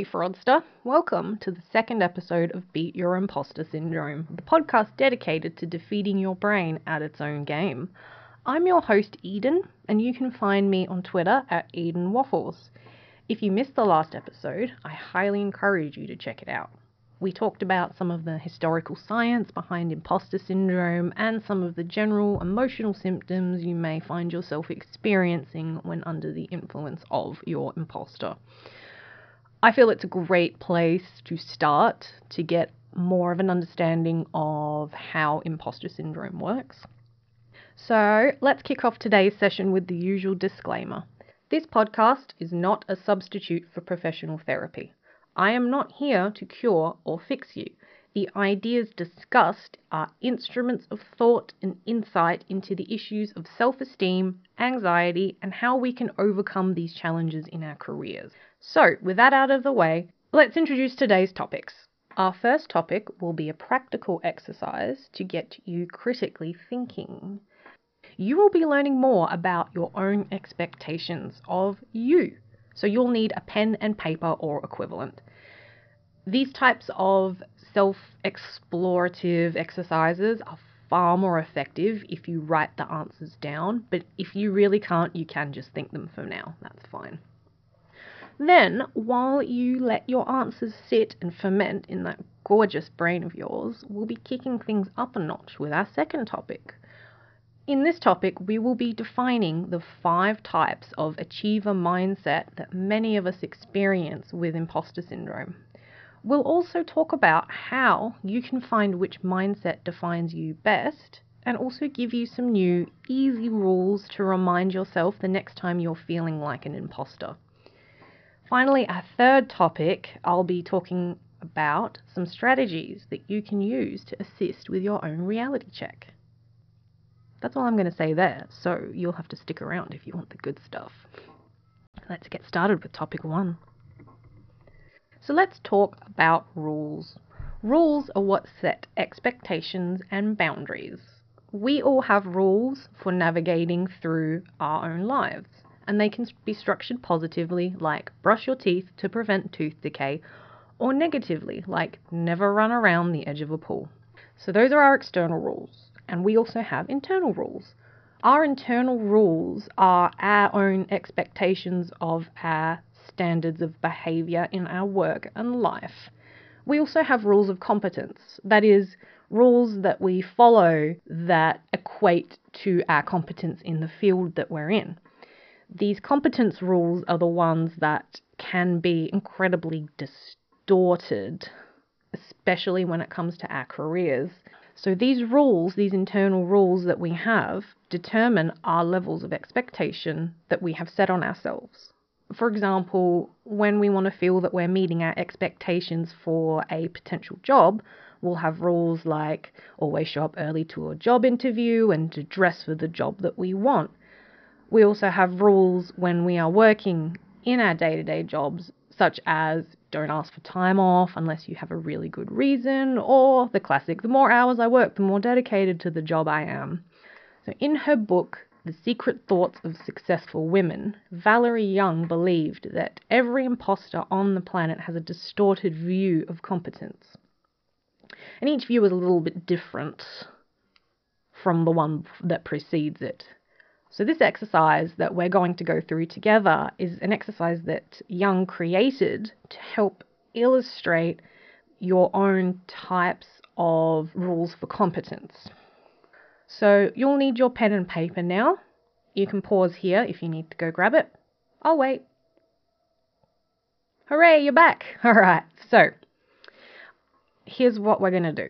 Hey, fraudster! Welcome to the second episode of Beat Your Imposter Syndrome, the podcast dedicated to defeating your brain at its own game. I'm your host, Eden, and you can find me on Twitter at Eden Waffles. If you missed the last episode, I highly encourage you to check it out. We talked about some of the historical science behind imposter syndrome and some of the general emotional symptoms you may find yourself experiencing when under the influence of your imposter. I feel it's a great place to start to get more of an understanding of how imposter syndrome works. So, let's kick off today's session with the usual disclaimer. This podcast is not a substitute for professional therapy. I am not here to cure or fix you. The ideas discussed are instruments of thought and insight into the issues of self esteem, anxiety, and how we can overcome these challenges in our careers. So, with that out of the way, let's introduce today's topics. Our first topic will be a practical exercise to get you critically thinking. You will be learning more about your own expectations of you. So, you'll need a pen and paper or equivalent. These types of self explorative exercises are far more effective if you write the answers down, but if you really can't, you can just think them for now. That's fine. Then, while you let your answers sit and ferment in that gorgeous brain of yours, we'll be kicking things up a notch with our second topic. In this topic, we will be defining the five types of achiever mindset that many of us experience with imposter syndrome. We'll also talk about how you can find which mindset defines you best and also give you some new, easy rules to remind yourself the next time you're feeling like an imposter. Finally, our third topic, I'll be talking about some strategies that you can use to assist with your own reality check. That's all I'm going to say there, so you'll have to stick around if you want the good stuff. Let's get started with topic one. So let's talk about rules. Rules are what set expectations and boundaries. We all have rules for navigating through our own lives, and they can be structured positively, like brush your teeth to prevent tooth decay, or negatively, like never run around the edge of a pool. So, those are our external rules, and we also have internal rules. Our internal rules are our own expectations of our standards of behaviour in our work and life. We also have rules of competence, that is, rules that we follow that equate to our competence in the field that we're in. These competence rules are the ones that can be incredibly distorted, especially when it comes to our careers. So, these rules, these internal rules that we have, determine our levels of expectation that we have set on ourselves for example, when we want to feel that we're meeting our expectations for a potential job, we'll have rules like always show up early to a job interview and to dress for the job that we want. We also have rules when we are working in our day to day jobs, such as don't ask for time off unless you have a really good reason, or the classic the more hours I work, the more dedicated to the job I am. So, in her book, the Secret Thoughts of Successful Women, Valerie Young believed that every imposter on the planet has a distorted view of competence. And each view is a little bit different from the one that precedes it. So, this exercise that we're going to go through together is an exercise that Young created to help illustrate your own types of rules for competence. So you'll need your pen and paper now. You can pause here if you need to go grab it. I'll wait. Hooray, you're back! Alright, so here's what we're going to do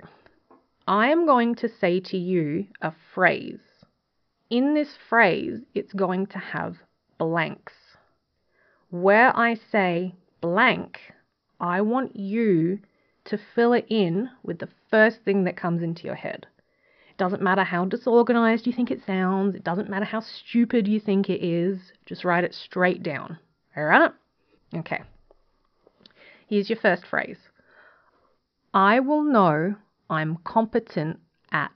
I am going to say to you a phrase. In this phrase, it's going to have blanks. Where I say blank, I want you to fill it in with the first thing that comes into your head. It doesn't matter how disorganized you think it sounds, it doesn't matter how stupid you think it is, just write it straight down. Alright? Okay. Here's your first phrase I will know I'm competent at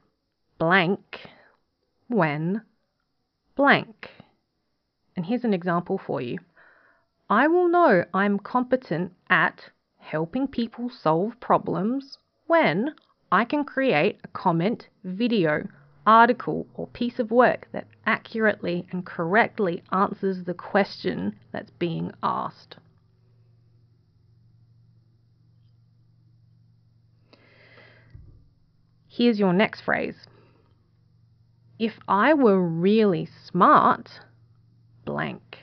blank when blank. And here's an example for you I will know I'm competent at helping people solve problems when I can create a comment, video, article, or piece of work that accurately and correctly answers the question that's being asked. Here's your next phrase. If I were really smart, blank.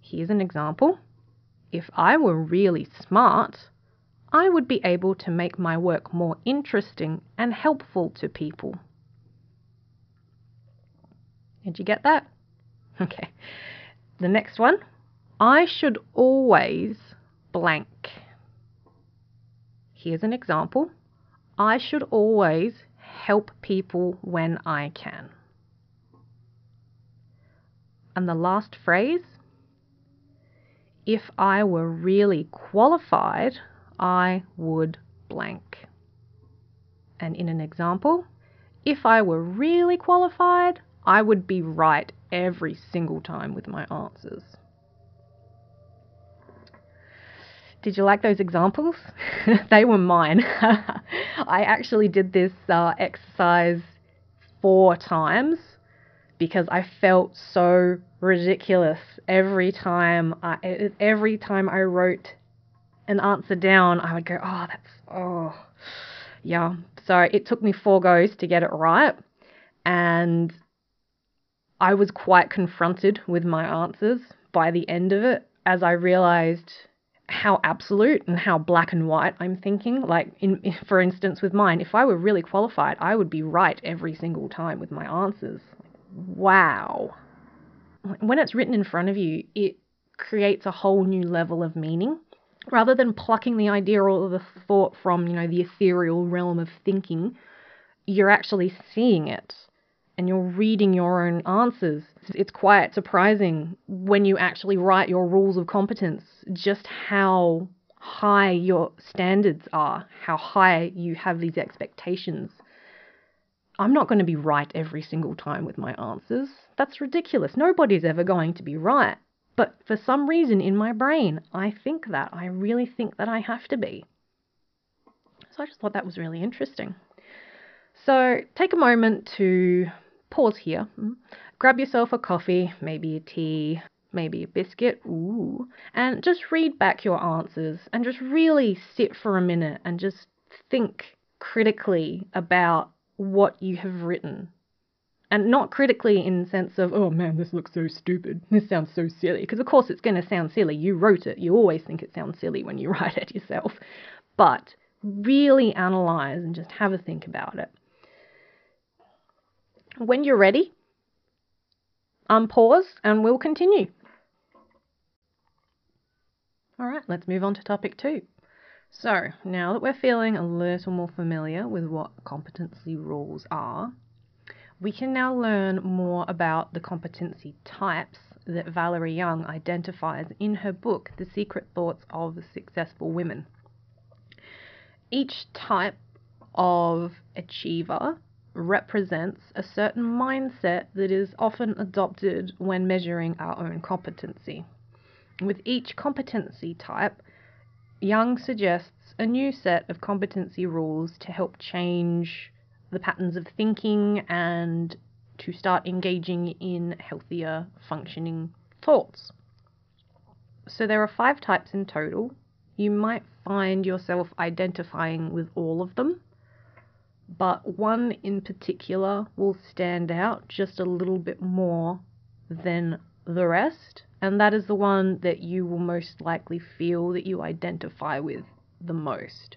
Here's an example. If I were really smart, I would be able to make my work more interesting and helpful to people. Did you get that? Okay. The next one. I should always blank. Here's an example. I should always help people when I can. And the last phrase. If I were really qualified, I would blank. And in an example, if I were really qualified, I would be right every single time with my answers. Did you like those examples? they were mine. I actually did this uh, exercise four times because I felt so ridiculous every time I every time I wrote an answer down, I would go, oh, that's, oh, yeah. So it took me four goes to get it right. And I was quite confronted with my answers by the end of it as I realized how absolute and how black and white I'm thinking. Like, in, for instance, with mine, if I were really qualified, I would be right every single time with my answers. Wow. When it's written in front of you, it creates a whole new level of meaning rather than plucking the idea or the thought from, you know, the ethereal realm of thinking, you're actually seeing it and you're reading your own answers. It's quite surprising when you actually write your rules of competence just how high your standards are, how high you have these expectations. I'm not going to be right every single time with my answers. That's ridiculous. Nobody's ever going to be right. But for some reason in my brain, I think that. I really think that I have to be. So I just thought that was really interesting. So take a moment to pause here. Hmm, grab yourself a coffee, maybe a tea, maybe a biscuit, ooh, and just read back your answers and just really sit for a minute and just think critically about what you have written. And not critically in the sense of oh man this looks so stupid. This sounds so silly. Because of course it's going to sound silly. You wrote it. You always think it sounds silly when you write it yourself. But really analyze and just have a think about it when you're ready um, unpause and we'll continue all right let's move on to topic two so now that we're feeling a little more familiar with what competency rules are we can now learn more about the competency types that Valerie Young identifies in her book, The Secret Thoughts of Successful Women. Each type of achiever represents a certain mindset that is often adopted when measuring our own competency. With each competency type, Young suggests a new set of competency rules to help change the patterns of thinking and to start engaging in healthier functioning thoughts. So there are five types in total. You might find yourself identifying with all of them, but one in particular will stand out just a little bit more than the rest, and that is the one that you will most likely feel that you identify with the most.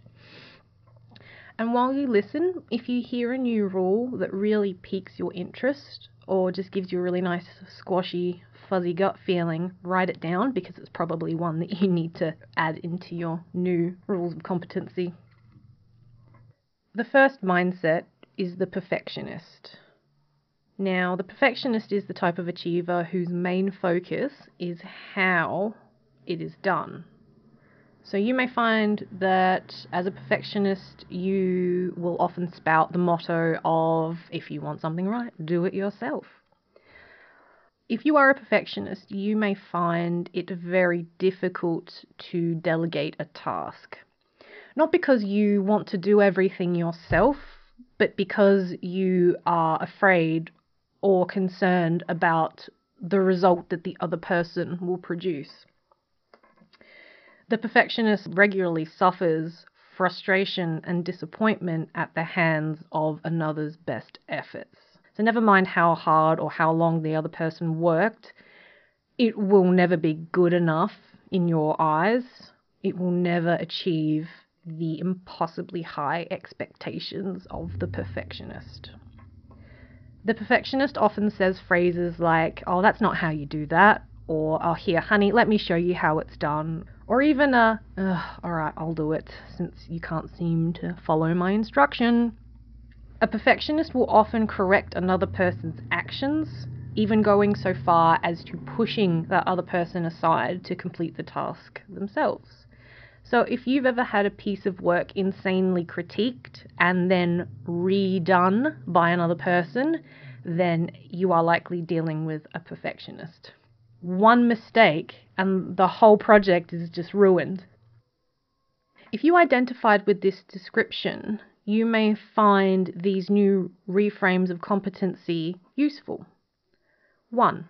And while you listen, if you hear a new rule that really piques your interest or just gives you a really nice, squashy, fuzzy gut feeling, write it down because it's probably one that you need to add into your new rules of competency. The first mindset is the perfectionist. Now, the perfectionist is the type of achiever whose main focus is how it is done. So you may find that as a perfectionist, you will often spout the motto of if you want something right, do it yourself. If you are a perfectionist, you may find it very difficult to delegate a task. Not because you want to do everything yourself, but because you are afraid or concerned about the result that the other person will produce. The perfectionist regularly suffers frustration and disappointment at the hands of another's best efforts. So, never mind how hard or how long the other person worked, it will never be good enough in your eyes. It will never achieve the impossibly high expectations of the perfectionist. The perfectionist often says phrases like, Oh, that's not how you do that, or Oh, here, honey, let me show you how it's done, or even a, Alright, I'll do it, since you can't seem to follow my instruction. A perfectionist will often correct another person's actions, even going so far as to pushing that other person aside to complete the task themselves. So, if you've ever had a piece of work insanely critiqued and then redone by another person, then you are likely dealing with a perfectionist. One mistake and the whole project is just ruined. If you identified with this description, you may find these new reframes of competency useful. 1.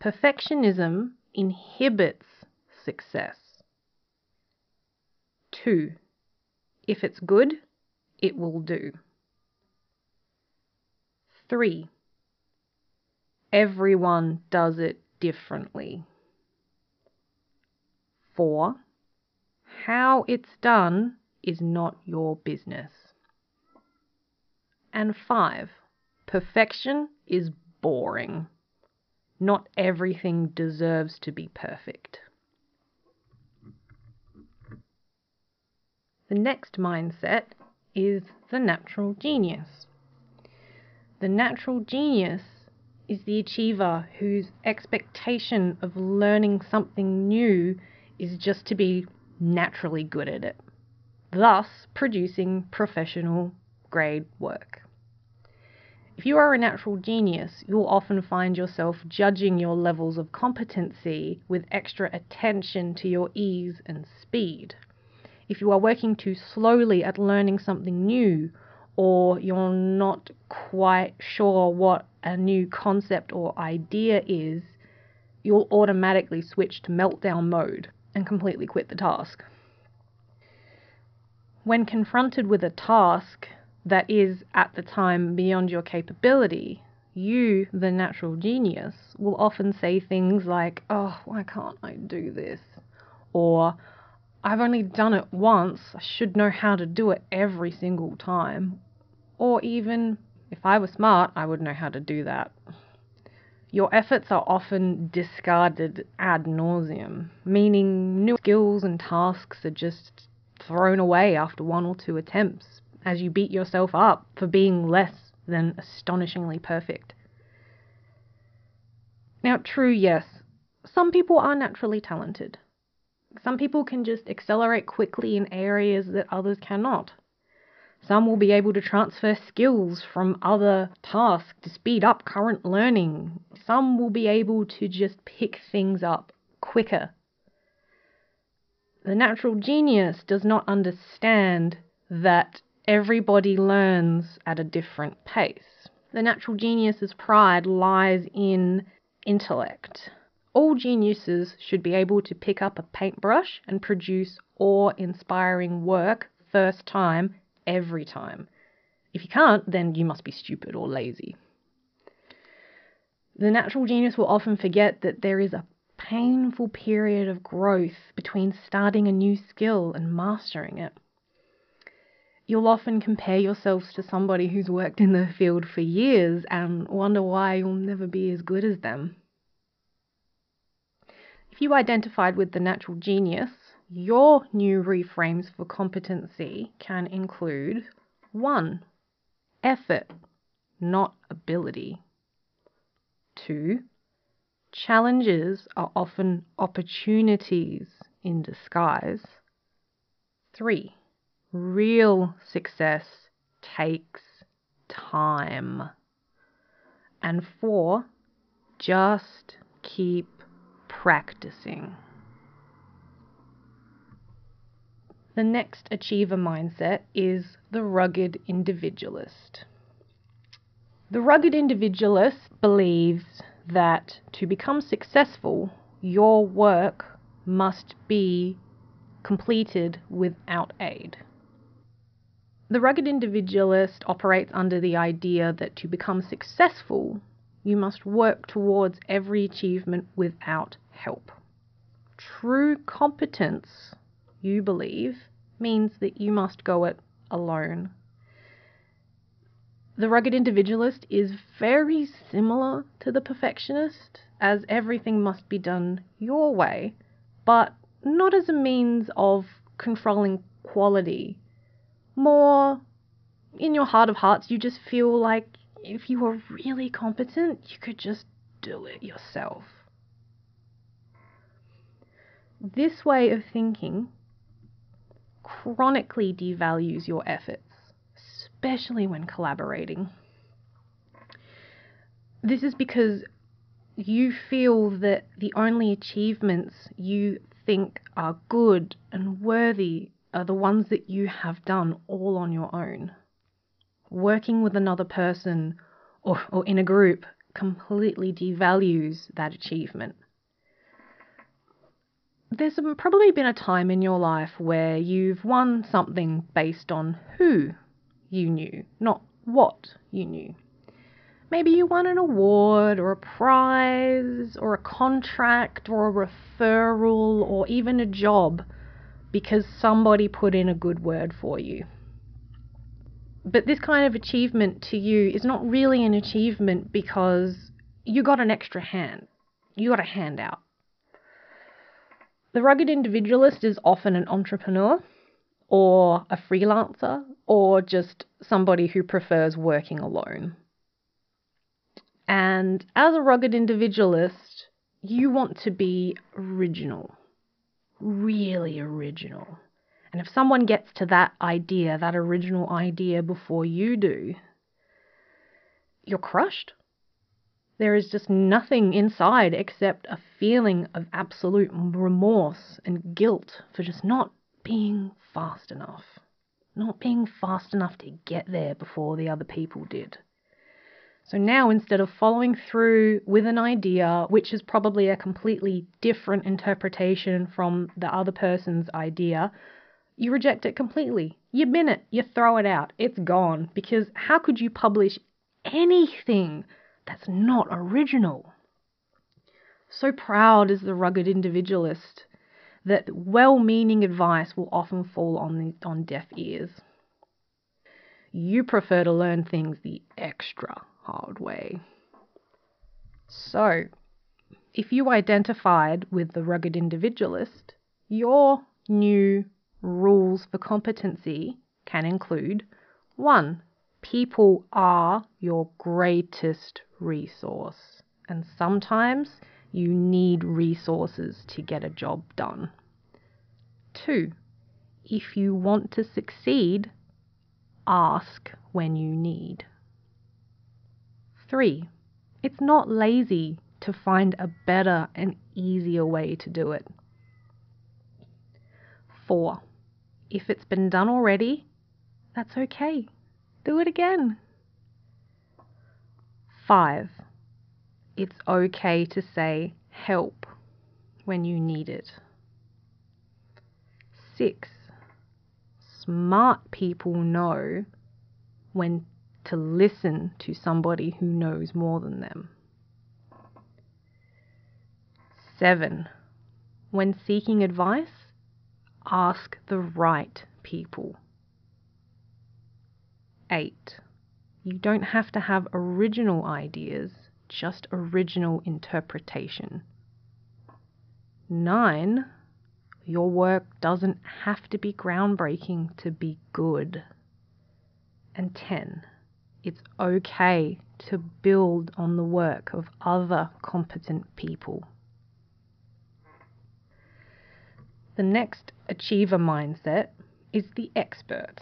Perfectionism inhibits success. 2. If it's good, it will do. 3. Everyone does it differently. 4. How it's done is not your business. And 5. Perfection is boring. Not everything deserves to be perfect. The next mindset is the natural genius. The natural genius is the achiever whose expectation of learning something new is just to be naturally good at it, thus producing professional grade work. If you are a natural genius, you'll often find yourself judging your levels of competency with extra attention to your ease and speed. If you are working too slowly at learning something new, or you're not quite sure what a new concept or idea is, you'll automatically switch to meltdown mode and completely quit the task. When confronted with a task that is at the time beyond your capability, you, the natural genius, will often say things like, Oh, why can't I do this? Or, I've only done it once, I should know how to do it every single time. Or even, if I were smart, I would know how to do that. Your efforts are often discarded ad nauseum, meaning new skills and tasks are just thrown away after one or two attempts as you beat yourself up for being less than astonishingly perfect. Now, true, yes, some people are naturally talented. Some people can just accelerate quickly in areas that others cannot. Some will be able to transfer skills from other tasks to speed up current learning. Some will be able to just pick things up quicker. The natural genius does not understand that everybody learns at a different pace. The natural genius's pride lies in intellect. All geniuses should be able to pick up a paintbrush and produce awe inspiring work first time every time. If you can't, then you must be stupid or lazy. The natural genius will often forget that there is a painful period of growth between starting a new skill and mastering it. You'll often compare yourselves to somebody who's worked in the field for years and wonder why you'll never be as good as them. If you identified with the natural genius, your new reframes for competency can include 1. Effort, not ability. 2. Challenges are often opportunities in disguise. 3. Real success takes time. And 4. Just keep practicing. The next achiever mindset is the rugged individualist. The rugged individualist believes that to become successful, your work must be completed without aid. The rugged individualist operates under the idea that to become successful, you must work towards every achievement without help. True competence, you believe, means that you must go it alone. The rugged individualist is very similar to the perfectionist, as everything must be done your way, but not as a means of controlling quality. More in your heart of hearts, you just feel like if you were really competent, you could just do it yourself. This way of thinking chronically devalues your efforts, especially when collaborating. This is because you feel that the only achievements you think are good and worthy are the ones that you have done all on your own. Working with another person or, or in a group completely devalues that achievement. There's probably been a time in your life where you've won something based on who you knew, not what you knew. Maybe you won an award or a prize or a contract or a referral or even a job because somebody put in a good word for you. But this kind of achievement to you is not really an achievement because you got an extra hand. You got a handout. The rugged individualist is often an entrepreneur or a freelancer or just somebody who prefers working alone. And as a rugged individualist, you want to be original, really original. And if someone gets to that idea, that original idea before you do, you're crushed. There is just nothing inside except a feeling of absolute remorse and guilt for just not being fast enough. Not being fast enough to get there before the other people did. So now instead of following through with an idea, which is probably a completely different interpretation from the other person's idea, you reject it completely. You bin it, you throw it out, it's gone. Because how could you publish anything that's not original? So proud is the rugged individualist that well meaning advice will often fall on, the, on deaf ears. You prefer to learn things the extra hard way. So, if you identified with the rugged individualist, your new rules for competency can include 1. People are your greatest resource, and sometimes you need resources to get a job done. 2. If you want to succeed, ask when you need. Three, it's not lazy to find a better and easier way to do it. Four, if it's been done already, that's okay. Do it again. Five, it's okay to say help when you need it. Six, smart people know when to listen to somebody who knows more than them. 7. When seeking advice, ask the right people. 8. You don't have to have original ideas, just original interpretation. 9. Your work doesn't have to be groundbreaking to be good. And 10 it's okay to build on the work of other competent people. The next achiever mindset is the expert.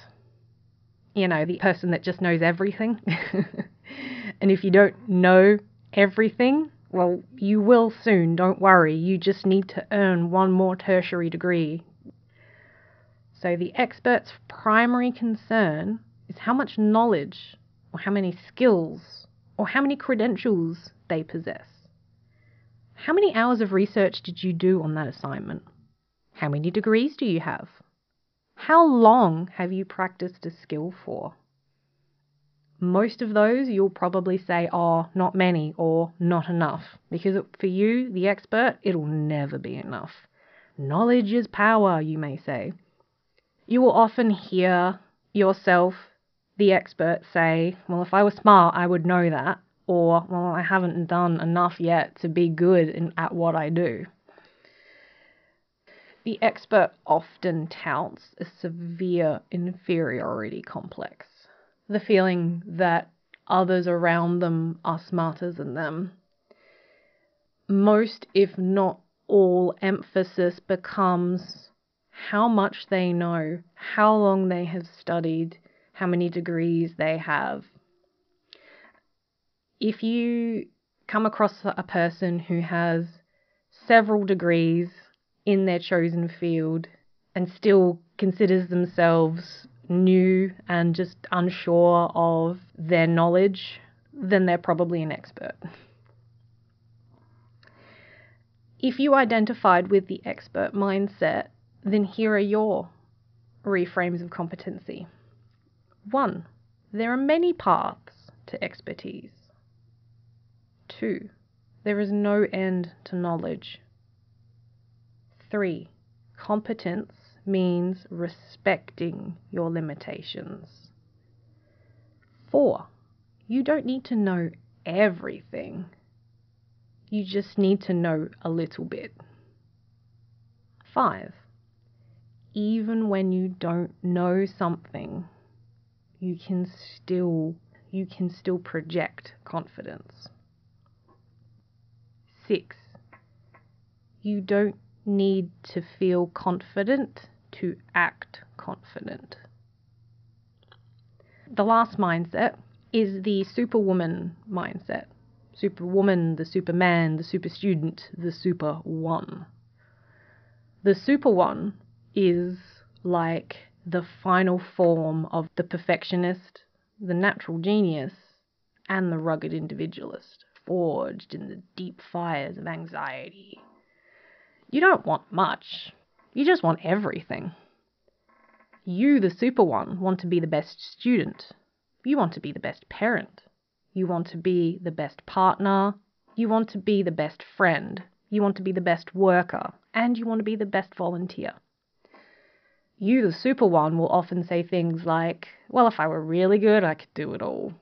You know, the person that just knows everything. and if you don't know everything, Well, you will soon, don't worry. You just need to earn one more tertiary degree. So, the expert's primary concern is how much knowledge, or how many skills, or how many credentials they possess. How many hours of research did you do on that assignment? How many degrees do you have? How long have you practiced a skill for? Most of those you'll probably say, oh, not many or not enough, because for you, the expert, it'll never be enough. Knowledge is power, you may say. You will often hear yourself, the expert, say, well, if I were smart, I would know that, or, well, I haven't done enough yet to be good in, at what I do. The expert often touts a severe inferiority complex the feeling that others around them are smarter than them. Most, if not all, emphasis becomes how much they know, how long they have studied, how many degrees they have. If you come across a person who has several degrees in their chosen field and still considers themselves new and just unsure of their knowledge, then they're probably an expert. If you identified with the expert mindset, then here are your reframes of competency. One, there are many paths to expertise. Two, there is no end to knowledge. Three, competence means respecting your limitations. Four, you don't need to know everything. You just need to know a little bit. Five, even when you don't know something, you can still you can still project confidence. Six, you don't need to feel confident to act confident. The last mindset is the superwoman mindset. Superwoman, the superman, the super student, the super one. The super one is like the final form of the perfectionist, the natural genius, and the rugged individualist, forged in the deep fires of anxiety. You don't want much, you just want everything. You, the super one, want to be the best student. You want to be the best parent. You want to be the best partner. You want to be the best friend. You want to be the best worker. And you want to be the best volunteer. You, the super one, will often say things like, Well, if I were really good, I could do it all.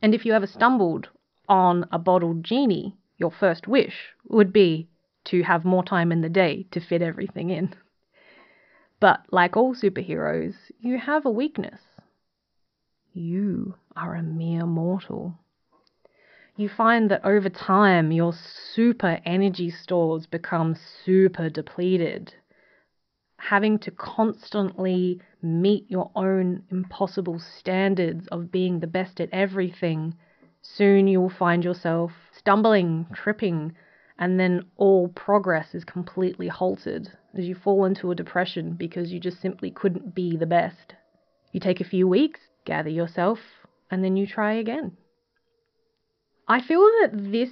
And if you ever stumbled on a bottled genie, your first wish would be, to have more time in the day to fit everything in. But like all superheroes, you have a weakness. You are a mere mortal. You find that over time your super energy stores become super depleted. Having to constantly meet your own impossible standards of being the best at everything, soon you will find yourself stumbling, tripping, and then all progress is completely halted as you fall into a depression because you just simply couldn't be the best. You take a few weeks, gather yourself, and then you try again. I feel that this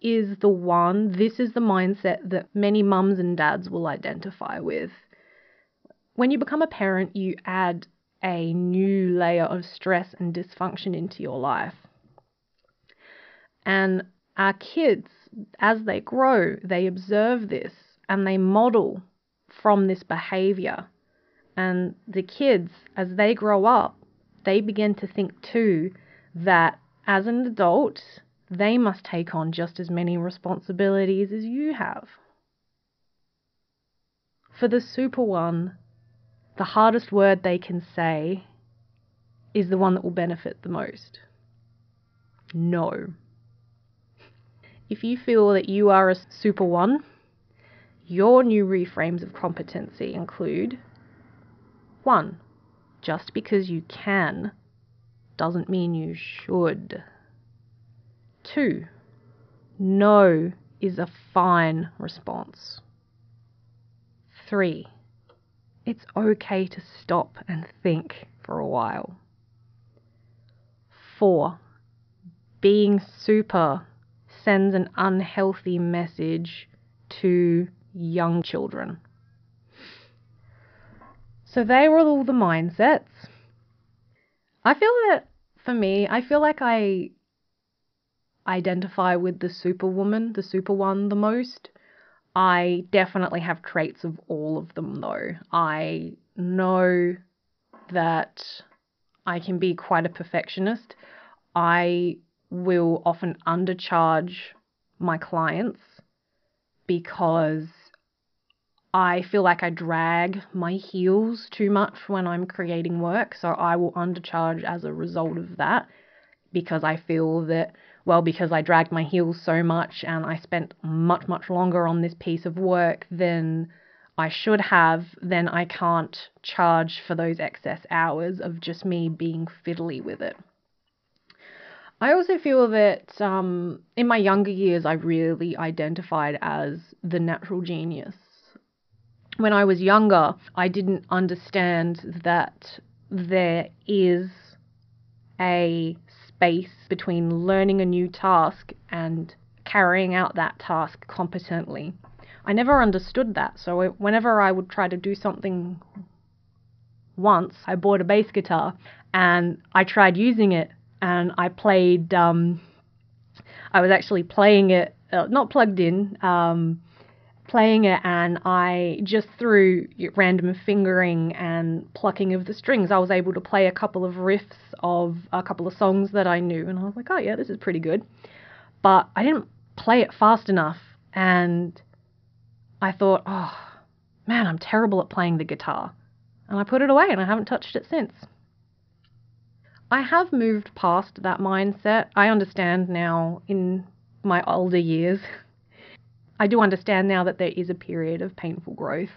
is the one, this is the mindset that many mums and dads will identify with. When you become a parent, you add a new layer of stress and dysfunction into your life. And our kids as they grow, they observe this and they model from this behavior. And the kids, as they grow up, they begin to think too that as an adult, they must take on just as many responsibilities as you have. For the super one, the hardest word they can say is the one that will benefit the most. No. If you feel that you are a super one, your new reframes of competency include 1. Just because you can doesn't mean you should. 2. no is a fine response. Three, it's okay to stop and think for a while. Four, being super sends an unhealthy message to young children. So they were all the mindsets. I feel that for me, I feel like I identify with the superwoman, the super one the most. I definitely have traits of all of them though. I know that I can be quite a perfectionist. I will often undercharge my clients because I feel like I drag my heels too much when I'm creating work, so I will undercharge as a result of that because I feel that, well, because I dragged my heels so much and I spent much, much longer on this piece of work than I should have, then I can't charge for those excess hours of just me being fiddly with it. I also feel that um, in my younger years, I really identified as the natural genius when I was younger, I didn't understand that there is a space between learning a new task and carrying out that task competently. I never understood that. So whenever I would try to do something once, I bought a bass guitar and I tried using it and I played. Um, I was actually playing it, uh, not plugged in. Um, playing it and I just through random fingering and plucking of the strings I was able to play a couple of riffs of a couple of songs that I knew and I was like oh yeah this is pretty good but I didn't play it fast enough and I thought oh man I'm terrible at playing the guitar and I put it away and I haven't touched it since I have moved past that mindset I understand now in my older years I do understand now that there is a period of painful growth.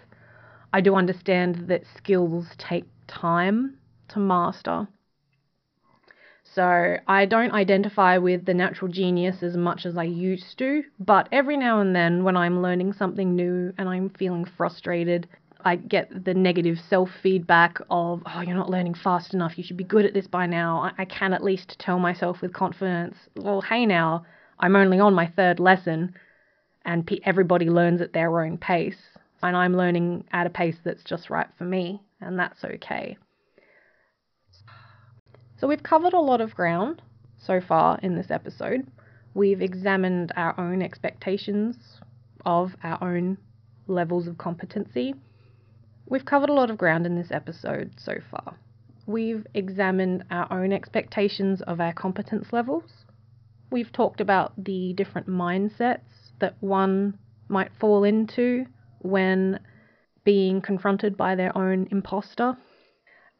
I do understand that skills take time to master. So I don't identify with the natural genius as much as I used to, but every now and then when I'm learning something new and I'm feeling frustrated, I get the negative self feedback of, oh, you're not learning fast enough, you should be good at this by now. I, can at least tell myself with confidence, well, hey now, I'm only on my third lesson and everybody learns at their own pace. And I'm learning at a pace that's just right for me, and that's okay. So, we've covered a lot of ground so far in this episode. We've examined our own expectations of our own levels of competency. We've covered a lot of ground in this episode so far. We've examined our own expectations of our competence levels. We've talked about the different mindsets that one might fall into when being confronted by their own imposter.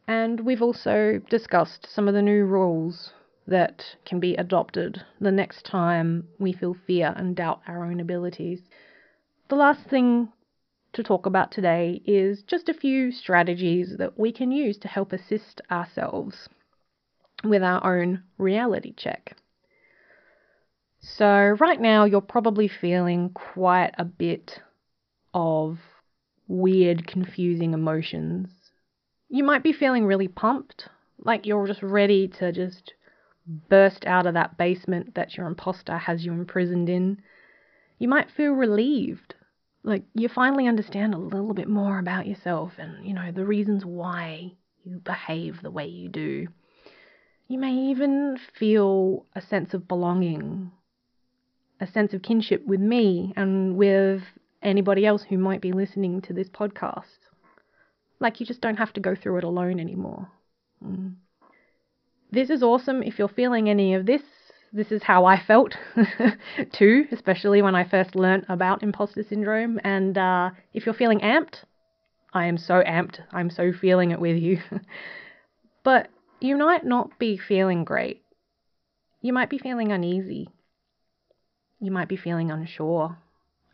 And we've also discussed some of the new rules that can be adopted the next time we feel fear and doubt our own abilities. The last thing to talk about today is just a few strategies that we can use to help assist ourselves with our own reality check. So, right now, you're probably feeling quite a bit of weird, confusing emotions. You might be feeling really pumped, like you're just ready to just burst out of that basement that your imposter has you imprisoned in. You might feel relieved, like you finally understand a little bit more about yourself and, you know, the reasons why you behave the way you do. You may even feel a sense of belonging a sense of kinship with me and with anybody else who might be listening to this podcast. Like you just don't have to go through it alone anymore. Mm. This is awesome. If you're feeling any of this, this is how I felt too, especially when I first learnt about imposter syndrome. And uh, if you're feeling amped, I am so amped. I'm so feeling it with you. but you might not be feeling great. You might be feeling uneasy you might be feeling unsure.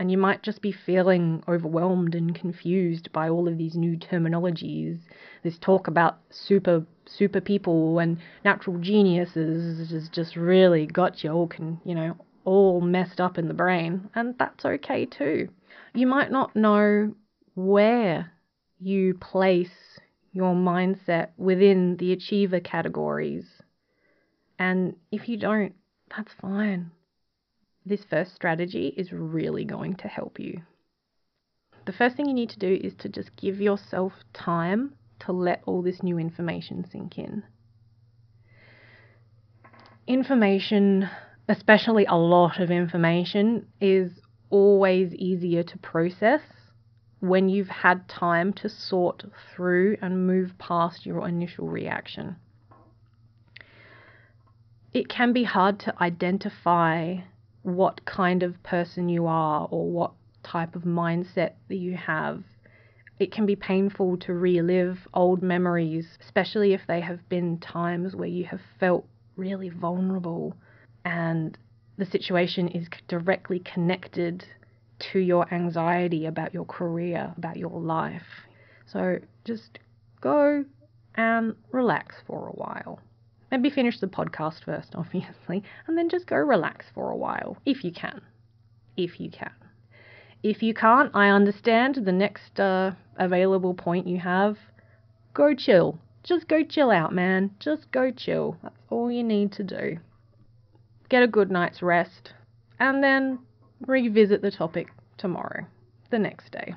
And you might just be feeling overwhelmed and confused by all of these new terminologies. This talk about super super people and natural geniuses has just really got you all can you know all messed up in the brain, and that's okay too. You might not know where you place your mindset within the achiever categories. And if you don't, that's fine. This first strategy is really going to help you. The first thing you need to do is to just give yourself time to let all this new information sink in. Information, especially a lot of information, is always easier to process when you've had time to sort through and move past your initial reaction. It can be hard to identify what kind of person you are or what type of mindset that you have. It can be painful to relive old memories, especially if they have been times where you have felt really vulnerable and the situation is directly connected to your anxiety about your career, about your life. So just go and relax for a while. Maybe finish the podcast first, obviously, and then just go relax for a while, if you can. If you can. If you can't, I understand the next uh, available point you have. Go chill. Just go chill out, man. Just go chill. That's all you need to do. Get a good night's rest, and then revisit the topic tomorrow, the next day.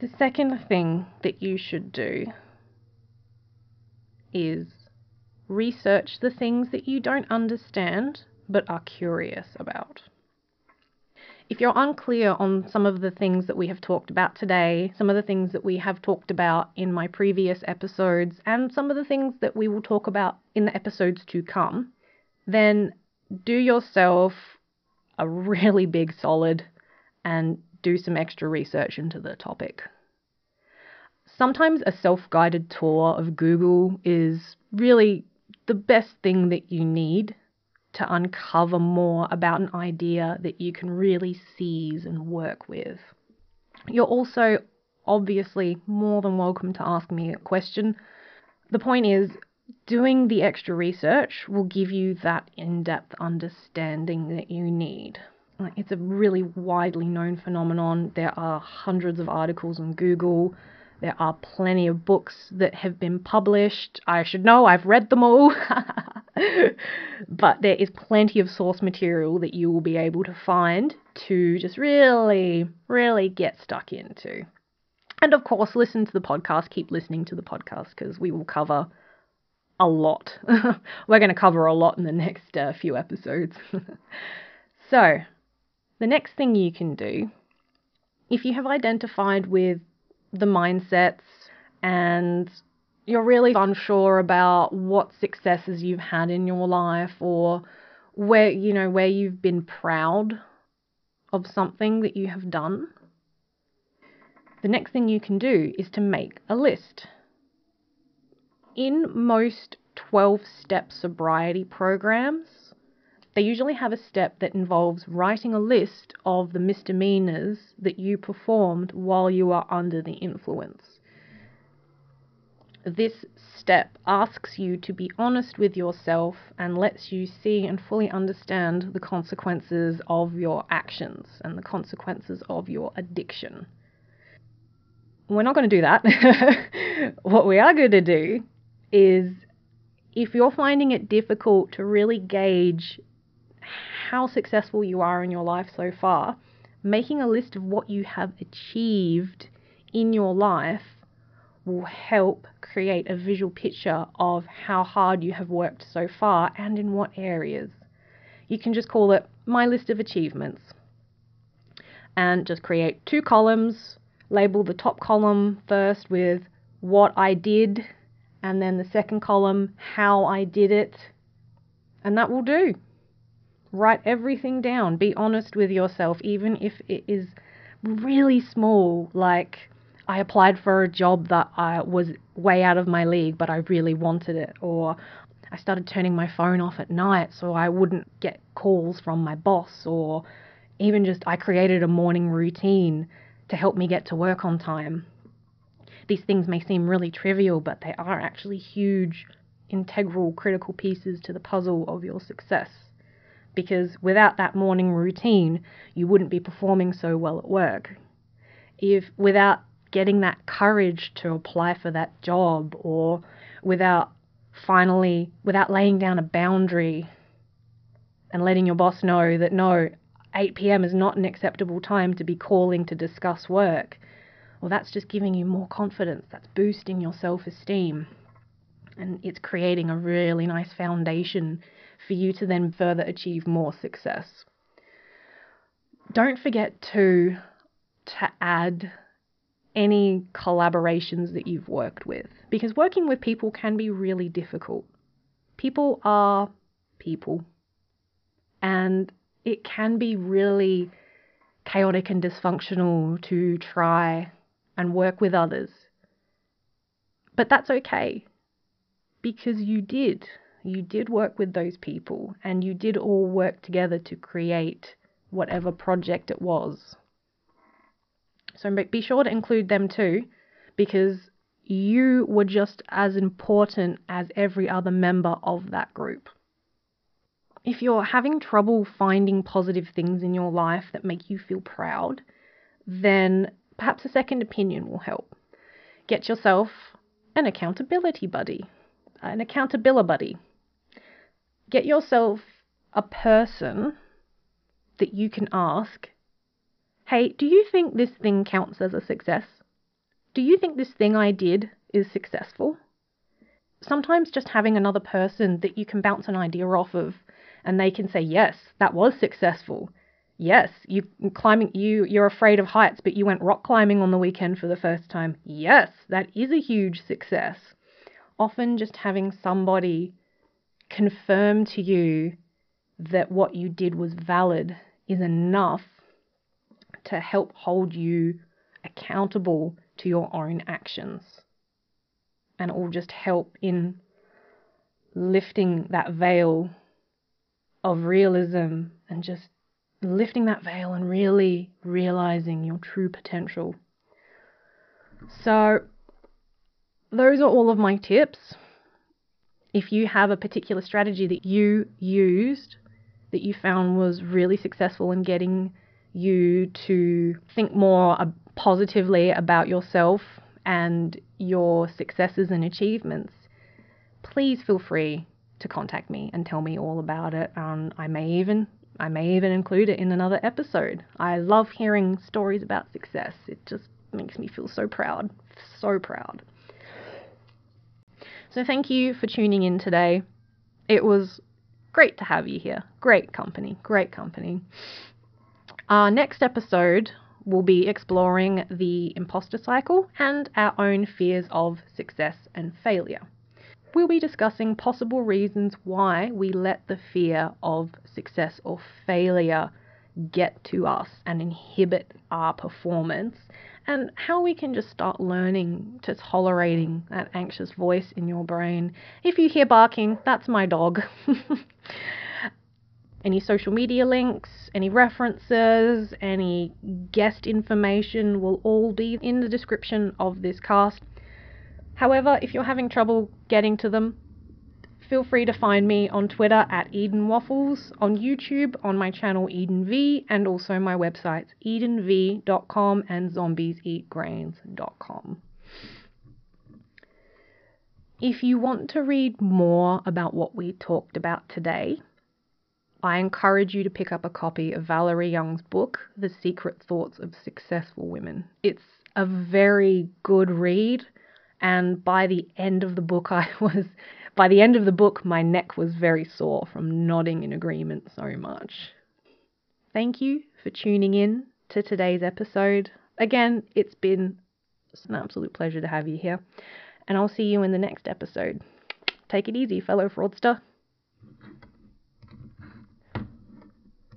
The second thing that you should do is research the things that you don't understand but are curious about. If you're unclear on some of the things that we have talked about today, some of the things that we have talked about in my previous episodes, and some of the things that we will talk about in the episodes to come, then do yourself a really big solid and do some extra research into the topic. Sometimes a self guided tour of Google is really the best thing that you need to uncover more about an idea that you can really seize and work with. You're also obviously more than welcome to ask me a question. The point is, doing the extra research will give you that in depth understanding that you need. It's a really widely known phenomenon. There are hundreds of articles on Google. There are plenty of books that have been published. I should know, I've read them all. but there is plenty of source material that you will be able to find to just really, really get stuck into. And of course, listen to the podcast. Keep listening to the podcast because we will cover a lot. We're going to cover a lot in the next uh, few episodes. so, the next thing you can do, if you have identified with the mindsets and you're really unsure about what successes you've had in your life or where you know where you've been proud of something that you have done. The next thing you can do is to make a list. In most 12 step sobriety programs, they usually have a step that involves writing a list of the misdemeanors that you performed while you are under the influence. This step asks you to be honest with yourself and lets you see and fully understand the consequences of your actions and the consequences of your addiction. We're not going to do that. what we are going to do is if you're finding it difficult to really gauge how successful you are in your life so far, making a list of what you have achieved in your life will help create a visual picture of how hard you have worked so far and in what areas. You can just call it My List of Achievements and just create two columns. Label the top column first with what I did and then the second column, how I did it, and that will do. Write everything down. Be honest with yourself, even if it is really small, like I applied for a job that I was way out of my league, but I really wanted it, or I started turning my phone off at night so I wouldn't get calls from my boss, or even just I created a morning routine to help me get to work on time. These things may seem really trivial, but they are actually huge, integral, critical pieces to the puzzle of your success. Because without that morning routine, you wouldn't be performing so well at work. If without getting that courage to apply for that job or without finally, without laying down a boundary and letting your boss know that no, 8 p.m. is not an acceptable time to be calling to discuss work, well, that's just giving you more confidence. That's boosting your self esteem. And it's creating a really nice foundation for you to then further achieve more success. Don't forget to to add any collaborations that you've worked with because working with people can be really difficult. People are people and it can be really chaotic and dysfunctional to try and work with others. But that's okay because you did. You did work with those people and you did all work together to create whatever project it was. So be sure to include them too because you were just as important as every other member of that group. If you're having trouble finding positive things in your life that make you feel proud, then perhaps a second opinion will help. Get yourself an accountability buddy, an accountability buddy. Get yourself a person that you can ask, hey, do you think this thing counts as a success? Do you think this thing I did is successful? Sometimes just having another person that you can bounce an idea off of and they can say, yes, that was successful. Yes, you climbing you you're afraid of heights, but you went rock climbing on the weekend for the first time. Yes, that is a huge success. Often just having somebody confirm to you that what you did was valid is enough to help hold you accountable to your own actions. And it will just help in lifting that veil of realism and just lifting that veil and really realizing your true potential. So, those are all of my tips. If you have a particular strategy that you used that you found was really successful in getting you to think more positively about yourself and your successes and achievements, please feel free to contact me and tell me all about it. Um, I may even I may even include it in another episode. I love hearing stories about success. It just makes me feel so proud, so proud. So thank you for tuning in today. It was great to have you here. Great company, great company. Our next episode will be exploring the imposter cycle and our own fears of success and failure we'll be discussing possible reasons why we let the fear of success or failure get to us and inhibit our performance, and how we can just start learning to tolerating that anxious voice in your brain. If you hear barking, that's my dog. any social media links, any references, any guest information will all be in the description of this cast. However, if you're having trouble getting to them, feel free to find me on Twitter at Eden Waffles, on YouTube on my channel Eden V, and also my websites edenv.com and zombieseatgrains.com. If you want to read more about what we talked about today, I encourage you to pick up a copy of Valerie Young's book, The Secret Thoughts of Successful Women. It's a very good read and by the end of the book I was by the end of the book my neck was very sore from nodding in agreement so much. Thank you for tuning in to today's episode. Again, it's been an absolute pleasure to have you here, and I'll see you in the next episode. Take it easy, fellow fraudster.